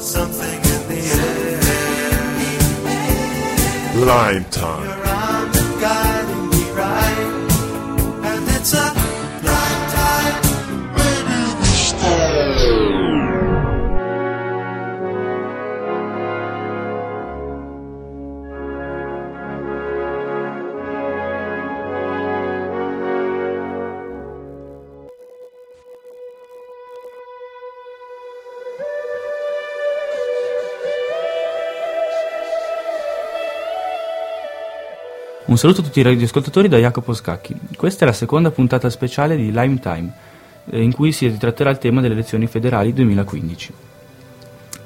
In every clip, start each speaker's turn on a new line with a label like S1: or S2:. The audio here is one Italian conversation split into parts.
S1: something in the air.
S2: Lime time.
S3: Un saluto a tutti i radioascoltatori da Jacopo Scacchi. Questa è la seconda puntata speciale di Lime Time, eh, in cui si ritratterà il tema delle elezioni federali 2015.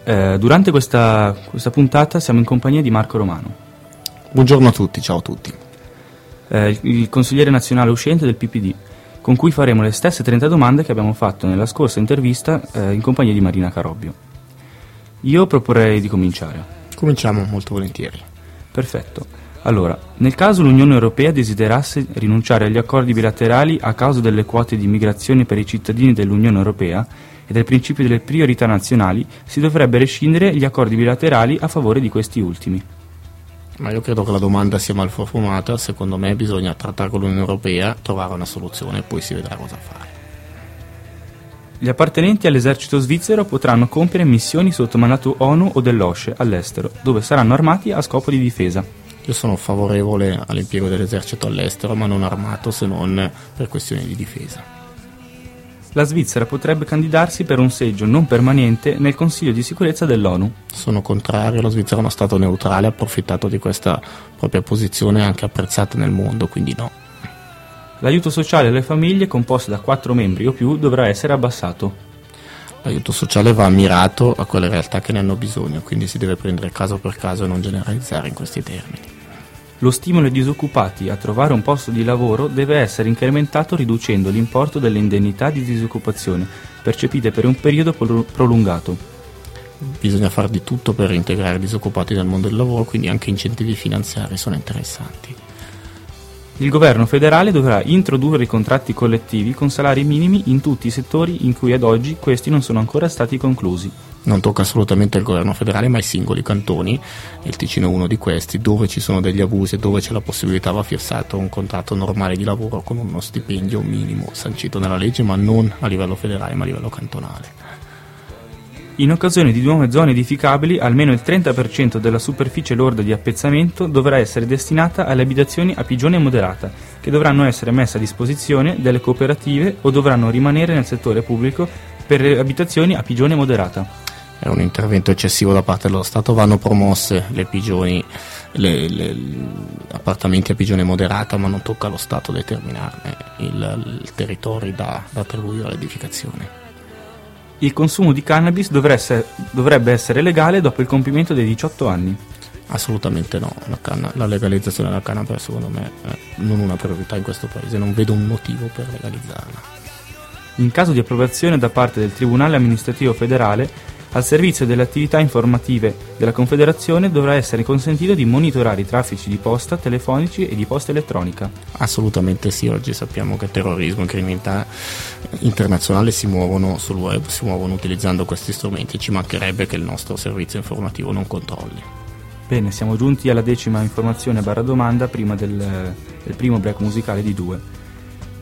S3: Eh, durante questa, questa puntata siamo in compagnia di Marco Romano,
S4: Buongiorno a tutti, ciao a tutti.
S3: eh, il, il consigliere nazionale uscente del PPD, con cui faremo le stesse 30 domande che abbiamo fatto nella scorsa intervista eh, in compagnia di Marina Carobbio. Io proporrei di cominciare.
S4: Cominciamo molto volentieri.
S3: Perfetto. Allora, nel caso l'Unione Europea desiderasse rinunciare agli accordi bilaterali a causa delle quote di immigrazione per i cittadini dell'Unione Europea e del principio delle priorità nazionali, si dovrebbe rescindere gli accordi bilaterali a favore di questi ultimi.
S4: Ma io credo che la domanda sia mal formata, secondo me bisogna trattare con l'Unione Europea, trovare una soluzione e poi si vedrà cosa fare.
S3: Gli appartenenti all'esercito svizzero potranno compiere missioni sotto mandato ONU o dell'OSCE all'estero, dove saranno armati a scopo di difesa.
S4: Io sono favorevole all'impiego dell'esercito all'estero, ma non armato se non per questioni di difesa.
S3: La Svizzera potrebbe candidarsi per un seggio non permanente nel Consiglio di sicurezza dell'ONU.
S4: Sono contrario, la Svizzera è uno Stato neutrale, ha approfittato di questa propria posizione anche apprezzata nel mondo, quindi no.
S3: L'aiuto sociale alle famiglie, composto da quattro membri o più, dovrà essere abbassato.
S4: L'aiuto sociale va mirato a quelle realtà che ne hanno bisogno, quindi si deve prendere caso per caso e non generalizzare in questi termini.
S3: Lo stimolo ai disoccupati a trovare un posto di lavoro deve essere incrementato riducendo l'importo delle indennità di disoccupazione percepite per un periodo pro- prolungato.
S4: Bisogna fare di tutto per integrare i disoccupati nel mondo del lavoro, quindi anche incentivi finanziari sono interessanti.
S3: Il governo federale dovrà introdurre i contratti collettivi con salari minimi in tutti i settori in cui ad oggi questi non sono ancora stati conclusi.
S4: Non tocca assolutamente il governo federale, ma i singoli cantoni, il Ticino è uno di questi, dove ci sono degli abusi e dove c'è la possibilità va fissato un contratto normale di lavoro con uno stipendio minimo sancito nella legge, ma non a livello federale, ma a livello cantonale.
S3: In occasione di nuove zone edificabili, almeno il 30% della superficie lorda di appezzamento dovrà essere destinata alle abitazioni a pigione moderata, che dovranno essere messe a disposizione delle cooperative o dovranno rimanere nel settore pubblico per le abitazioni a pigione moderata.
S4: È un intervento eccessivo da parte dello Stato, vanno promosse le pigioni, le, le- appartamenti a pigione moderata, ma non tocca allo Stato determinarne il territorio da, da attribuire all'edificazione.
S3: Il consumo di cannabis dovrebbe essere, dovrebbe essere legale dopo il compimento dei 18 anni.
S4: Assolutamente no, la, canna- la legalizzazione della canapa secondo me è non una priorità in questo paese, non vedo un motivo per legalizzarla.
S3: In caso di approvazione da parte del Tribunale amministrativo federale, al servizio delle attività informative della Confederazione dovrà essere consentito di monitorare i traffici di posta, telefonici e di posta elettronica.
S4: Assolutamente sì, oggi sappiamo che terrorismo e criminalità internazionale si muovono sul web, si muovono utilizzando questi strumenti, ci mancherebbe che il nostro servizio informativo non controlli.
S3: Bene, siamo giunti alla decima informazione barra domanda prima del, del primo break musicale di due.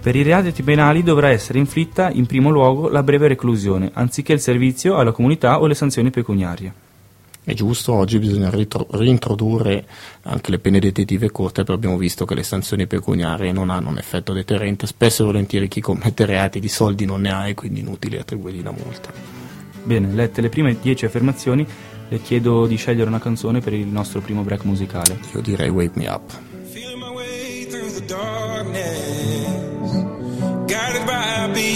S3: Per i reati penali dovrà essere inflitta in primo luogo la breve reclusione, anziché il servizio alla comunità o le sanzioni pecuniarie.
S4: È giusto, oggi bisogna ritro- reintrodurre anche le pene detentive corte, però abbiamo visto che le sanzioni pecuniarie non hanno un effetto deterrente, spesso e volentieri chi commette reati di soldi non ne ha e quindi inutile attribuirgli una multa.
S3: Bene, lette le prime dieci affermazioni, le chiedo di scegliere una canzone per il nostro primo break musicale.
S4: Io direi Wake Me Up.
S5: Feeling my way through the darkness,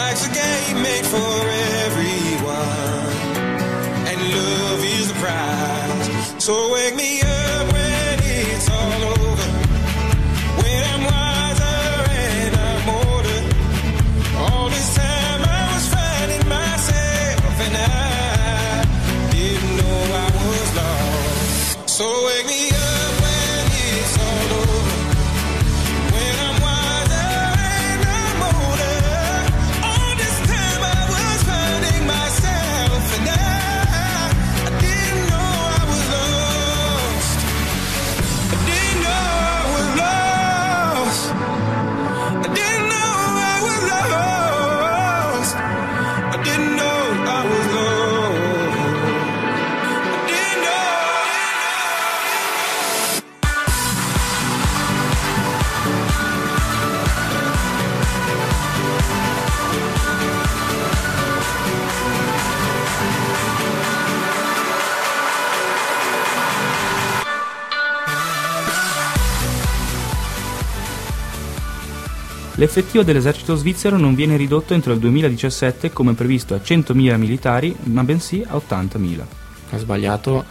S5: Life's a game made for everyone, and love is the prize. So wake me up
S3: L'effettivo dell'esercito svizzero non viene ridotto entro il 2017 come previsto a 100.000 militari, ma bensì a 80.000.
S4: È sbagliato, il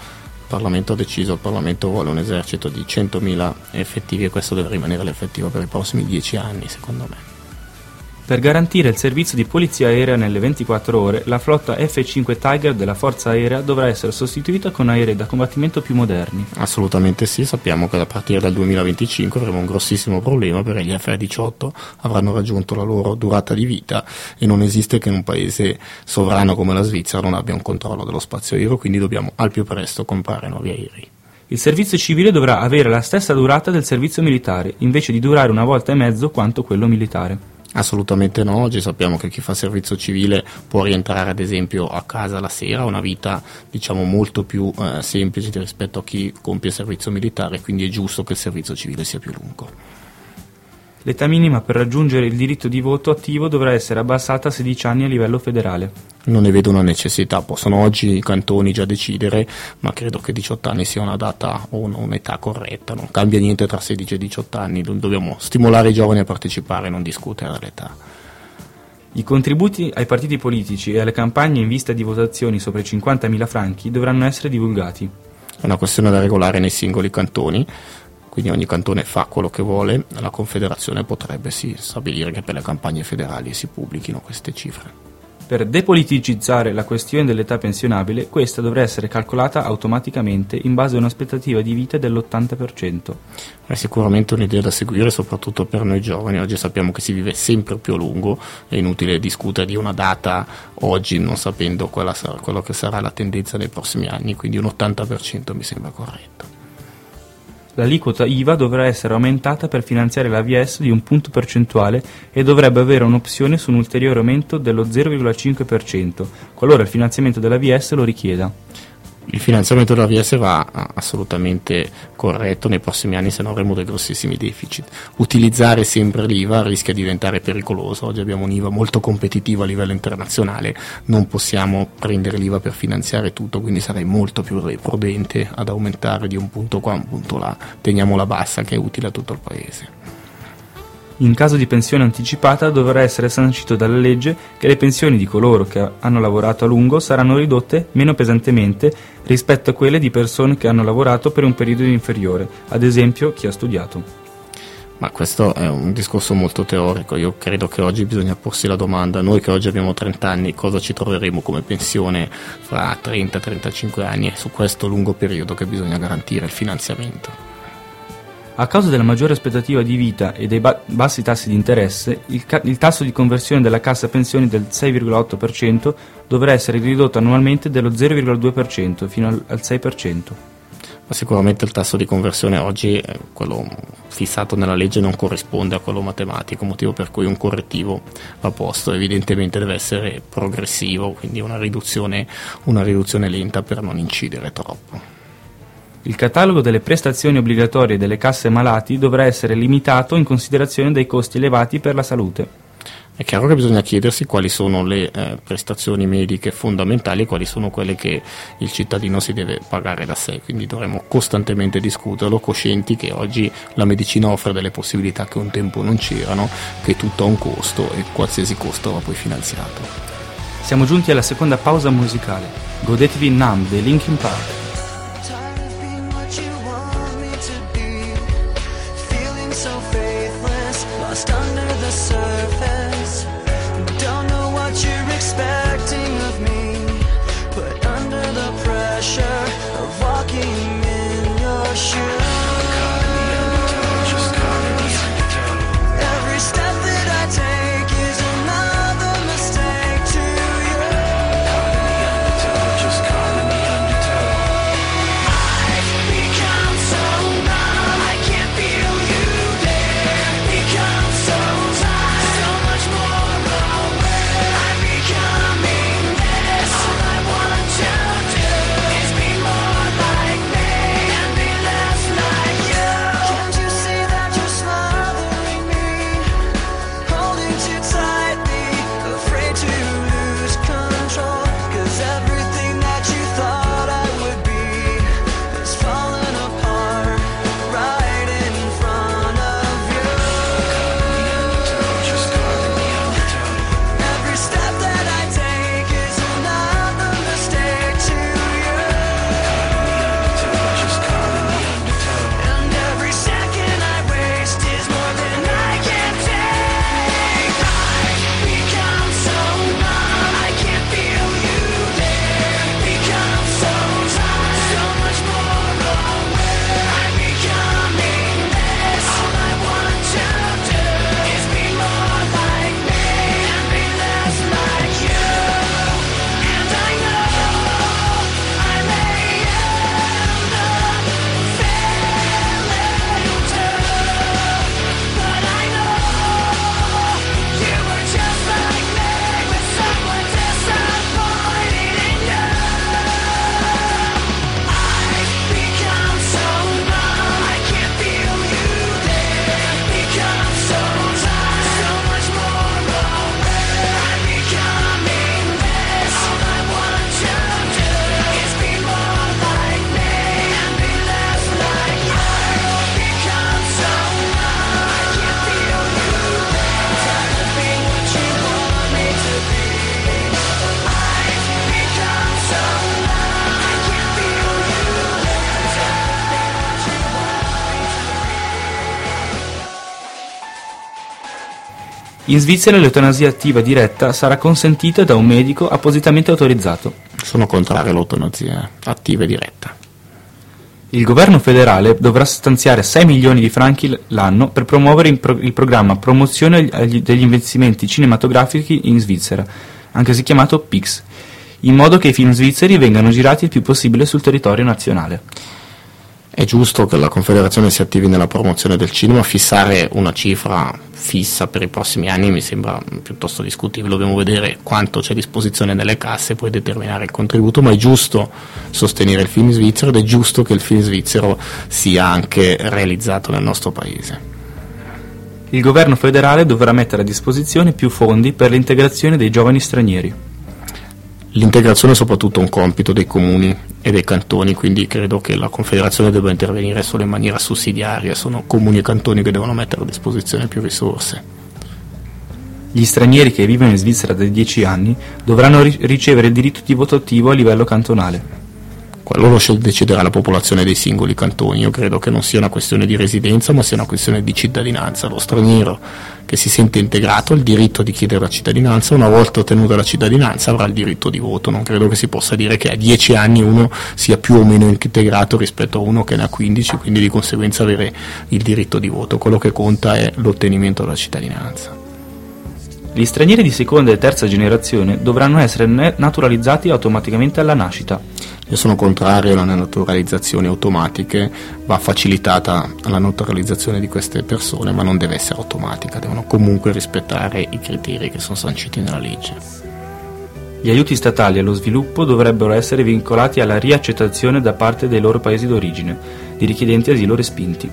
S4: Parlamento ha deciso, il Parlamento vuole un esercito di 100.000 effettivi e questo deve rimanere l'effettivo per i prossimi 10 anni, secondo me.
S3: Per garantire il servizio di polizia aerea nelle 24 ore, la flotta F-5 Tiger della Forza Aerea dovrà essere sostituita con aerei da combattimento più moderni.
S4: Assolutamente sì, sappiamo che a partire dal 2025 avremo un grossissimo problema perché gli F-18 avranno raggiunto la loro durata di vita e non esiste che in un paese sovrano come la Svizzera non abbia un controllo dello spazio aereo, quindi dobbiamo al più presto comprare nuovi aerei.
S3: Il servizio civile dovrà avere la stessa durata del servizio militare, invece di durare una volta e mezzo quanto quello militare.
S4: Assolutamente no, oggi sappiamo che chi fa servizio civile può rientrare ad esempio a casa la sera, una vita diciamo molto più eh, semplice rispetto a chi compie servizio militare, quindi è giusto che il servizio civile sia più lungo.
S3: L'età minima per raggiungere il diritto di voto attivo dovrà essere abbassata a 16 anni a livello federale.
S4: Non ne vedo una necessità, possono oggi i cantoni già decidere, ma credo che 18 anni sia una data o un- un'età corretta, non cambia niente tra 16 e 18 anni, dobbiamo stimolare i giovani a partecipare, non discutere dell'età.
S3: I contributi ai partiti politici e alle campagne in vista di votazioni sopra i 50.000 franchi dovranno essere divulgati.
S4: È una questione da regolare nei singoli cantoni, quindi ogni cantone fa quello che vuole, la Confederazione potrebbe sì stabilire che per le campagne federali si pubblichino queste cifre.
S3: Per depoliticizzare la questione dell'età pensionabile, questa dovrà essere calcolata automaticamente in base a un'aspettativa di vita dell'80%.
S4: È sicuramente un'idea da seguire, soprattutto per noi giovani. Oggi sappiamo che si vive sempre più a lungo, è inutile discutere di una data oggi non sapendo quella quello che sarà la tendenza nei prossimi anni, quindi un 80% mi sembra corretto.
S3: L'aliquota IVA dovrà essere aumentata per finanziare l'AVS di un punto percentuale e dovrebbe avere un'opzione su un ulteriore aumento dello 0,5%, qualora il finanziamento dell'AVS lo richieda.
S4: Il finanziamento dell'AVS va ah, assolutamente corretto nei prossimi anni, se no avremo dei grossissimi deficit. Utilizzare sempre l'IVA rischia di diventare pericoloso. Oggi abbiamo un'IVA molto competitiva a livello internazionale, non possiamo prendere l'IVA per finanziare tutto, quindi sarei molto più prudente ad aumentare di un punto qua, un punto là. Teniamola bassa che è utile a tutto il paese.
S3: In caso di pensione anticipata dovrà essere sancito dalla legge che le pensioni di coloro che hanno lavorato a lungo saranno ridotte meno pesantemente rispetto a quelle di persone che hanno lavorato per un periodo inferiore, ad esempio chi ha studiato.
S4: Ma questo è un discorso molto teorico, io credo che oggi bisogna porsi la domanda, noi che oggi abbiamo 30 anni, cosa ci troveremo come pensione fra 30-35 anni? È su questo lungo periodo che bisogna garantire il finanziamento.
S3: A causa della maggiore aspettativa di vita e dei ba- bassi tassi di interesse, il, ca- il tasso di conversione della cassa pensioni del 6,8% dovrà essere ridotto annualmente dello 0,2% fino al, al 6%.
S4: Ma sicuramente il tasso di conversione oggi, eh, quello fissato nella legge, non corrisponde a quello matematico, motivo per cui un correttivo va posto. Evidentemente deve essere progressivo, quindi una riduzione, una riduzione lenta per non incidere troppo.
S3: Il catalogo delle prestazioni obbligatorie delle casse malati dovrà essere limitato in considerazione dei costi elevati per la salute.
S4: È chiaro che bisogna chiedersi quali sono le eh, prestazioni mediche fondamentali e quali sono quelle che il cittadino si deve pagare da sé, quindi dovremo costantemente discuterlo, coscienti che oggi la medicina offre delle possibilità che un tempo non c'erano, che tutto ha un costo e qualsiasi costo va poi finanziato.
S2: Siamo giunti alla seconda pausa musicale. Godetevi Numb dei Linkin Park.
S3: In
S2: Svizzera l'eutanasia attiva diretta sarà consentita da un medico appositamente autorizzato.
S4: Sono contrario all'eutanasia attiva e diretta.
S2: Il governo federale dovrà stanziare 6 milioni di franchi l'anno per promuovere il, pro- il programma Promozione degli investimenti cinematografici in Svizzera, anche se chiamato PIX, in modo che i film svizzeri vengano girati il più possibile sul territorio nazionale.
S4: È giusto che la Confederazione si attivi nella promozione del cinema, fissare una cifra fissa per i prossimi anni mi sembra piuttosto discutibile, dobbiamo vedere quanto c'è a disposizione nelle casse e poi determinare il contributo, ma è giusto sostenere il film svizzero ed è giusto che il film svizzero sia anche realizzato nel nostro paese.
S2: Il governo federale dovrà mettere a disposizione più fondi per l'integrazione dei giovani stranieri.
S4: L'integrazione è soprattutto un compito dei comuni e dei cantoni, quindi credo che la Confederazione debba intervenire solo in maniera sussidiaria, sono comuni e cantoni che devono mettere a disposizione più risorse.
S2: Gli stranieri che vivono in Svizzera da 10 anni dovranno ri- ricevere il diritto di voto attivo a livello cantonale.
S4: Quello lo scel- deciderà la popolazione dei singoli cantoni. Io credo che non sia una questione di residenza, ma sia una questione di cittadinanza. Lo straniero che si sente integrato ha il diritto di chiedere la cittadinanza, una volta ottenuta la cittadinanza avrà il diritto di voto. Non credo che si possa dire che a 10 anni uno sia più o meno integrato rispetto a uno che ne ha 15, quindi di conseguenza avere il diritto di voto. Quello che conta è l'ottenimento della cittadinanza.
S2: Gli stranieri di seconda e terza generazione dovranno essere naturalizzati automaticamente alla nascita.
S4: Io sono contrario alle naturalizzazioni automatiche, va facilitata la naturalizzazione di queste persone, ma non deve essere automatica, devono comunque rispettare i criteri che sono sanciti nella legge.
S2: Gli aiuti statali allo sviluppo dovrebbero essere vincolati alla riaccettazione da parte dei loro paesi d'origine, di richiedenti asilo respinti.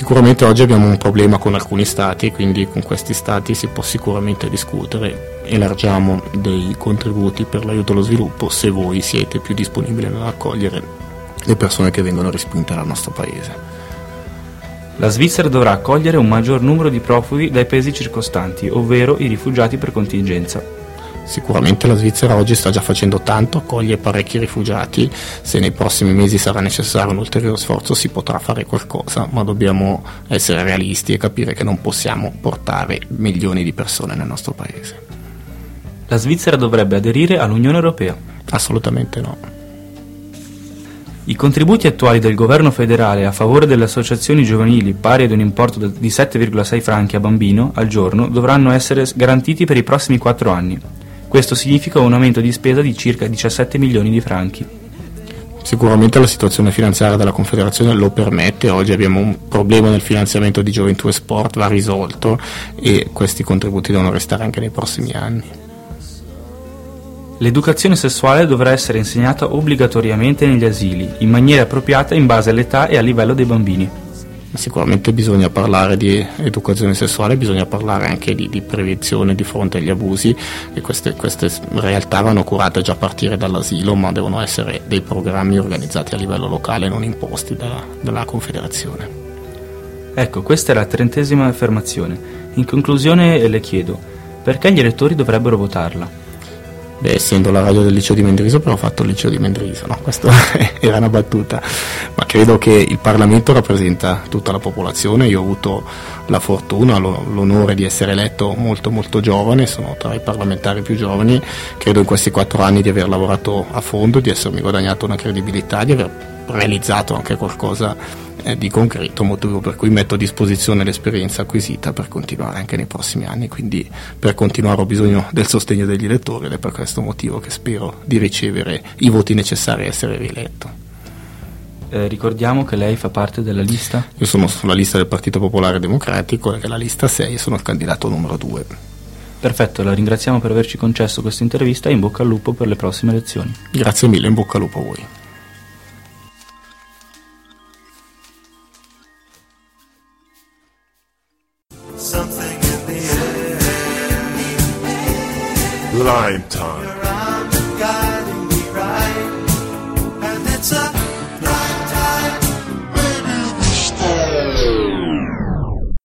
S4: Sicuramente oggi abbiamo un problema con alcuni stati, quindi con questi stati si può sicuramente discutere. Elargiamo dei contributi per l'aiuto allo sviluppo se voi siete più disponibili nell'accogliere le persone che vengono respinte dal nostro paese.
S3: La Svizzera dovrà accogliere un maggior numero di profughi dai paesi circostanti, ovvero i rifugiati per contingenza.
S4: Sicuramente la Svizzera oggi sta già facendo tanto, accoglie parecchi rifugiati, se nei prossimi mesi sarà necessario un ulteriore sforzo si potrà fare qualcosa, ma dobbiamo essere realisti e capire che non possiamo portare milioni di persone nel nostro paese.
S3: La Svizzera dovrebbe aderire all'Unione Europea.
S4: Assolutamente no.
S3: I contributi attuali del governo federale a favore delle associazioni giovanili pari ad un importo di 7,6 franchi a bambino al giorno dovranno essere garantiti per i prossimi 4 anni. Questo significa un aumento di spesa di circa 17 milioni di franchi.
S4: Sicuramente la situazione finanziaria della Confederazione lo permette, oggi abbiamo un problema nel finanziamento di gioventù e sport, va risolto e questi contributi devono restare anche nei prossimi anni.
S3: L'educazione sessuale dovrà essere insegnata obbligatoriamente negli asili, in maniera appropriata in base all'età e al livello dei bambini.
S4: Sicuramente bisogna parlare di educazione sessuale, bisogna parlare anche di, di prevenzione di fronte agli abusi e queste, queste realtà vanno curate già a partire dall'asilo, ma devono essere dei programmi organizzati a livello locale, non imposti dalla, dalla Confederazione.
S3: Ecco, questa è la trentesima affermazione. In conclusione le chiedo, perché gli elettori dovrebbero votarla?
S4: Beh, essendo la radio del liceo di Mendriso, però ho fatto il liceo di Mendriso, no? Questa era una battuta, ma credo che il Parlamento rappresenta tutta la popolazione, io ho avuto la fortuna, lo- l'onore di essere eletto molto molto giovane, sono tra i parlamentari più giovani, credo in questi quattro anni di aver lavorato a fondo, di essermi guadagnato una credibilità, di aver realizzato anche qualcosa eh, di concreto, motivo per cui metto a disposizione l'esperienza acquisita per continuare anche nei prossimi anni, quindi per continuare ho bisogno del sostegno degli elettori ed è per questo motivo che spero di ricevere i voti necessari a essere rieletto.
S3: Eh, ricordiamo che lei fa parte della lista.
S4: Io sono sulla lista del Partito Popolare Democratico, che è la lista 6 e sono il candidato numero 2.
S3: Perfetto, la ringraziamo per averci concesso questa intervista e in bocca al lupo per le prossime elezioni.
S4: Grazie mille, in bocca al lupo a voi.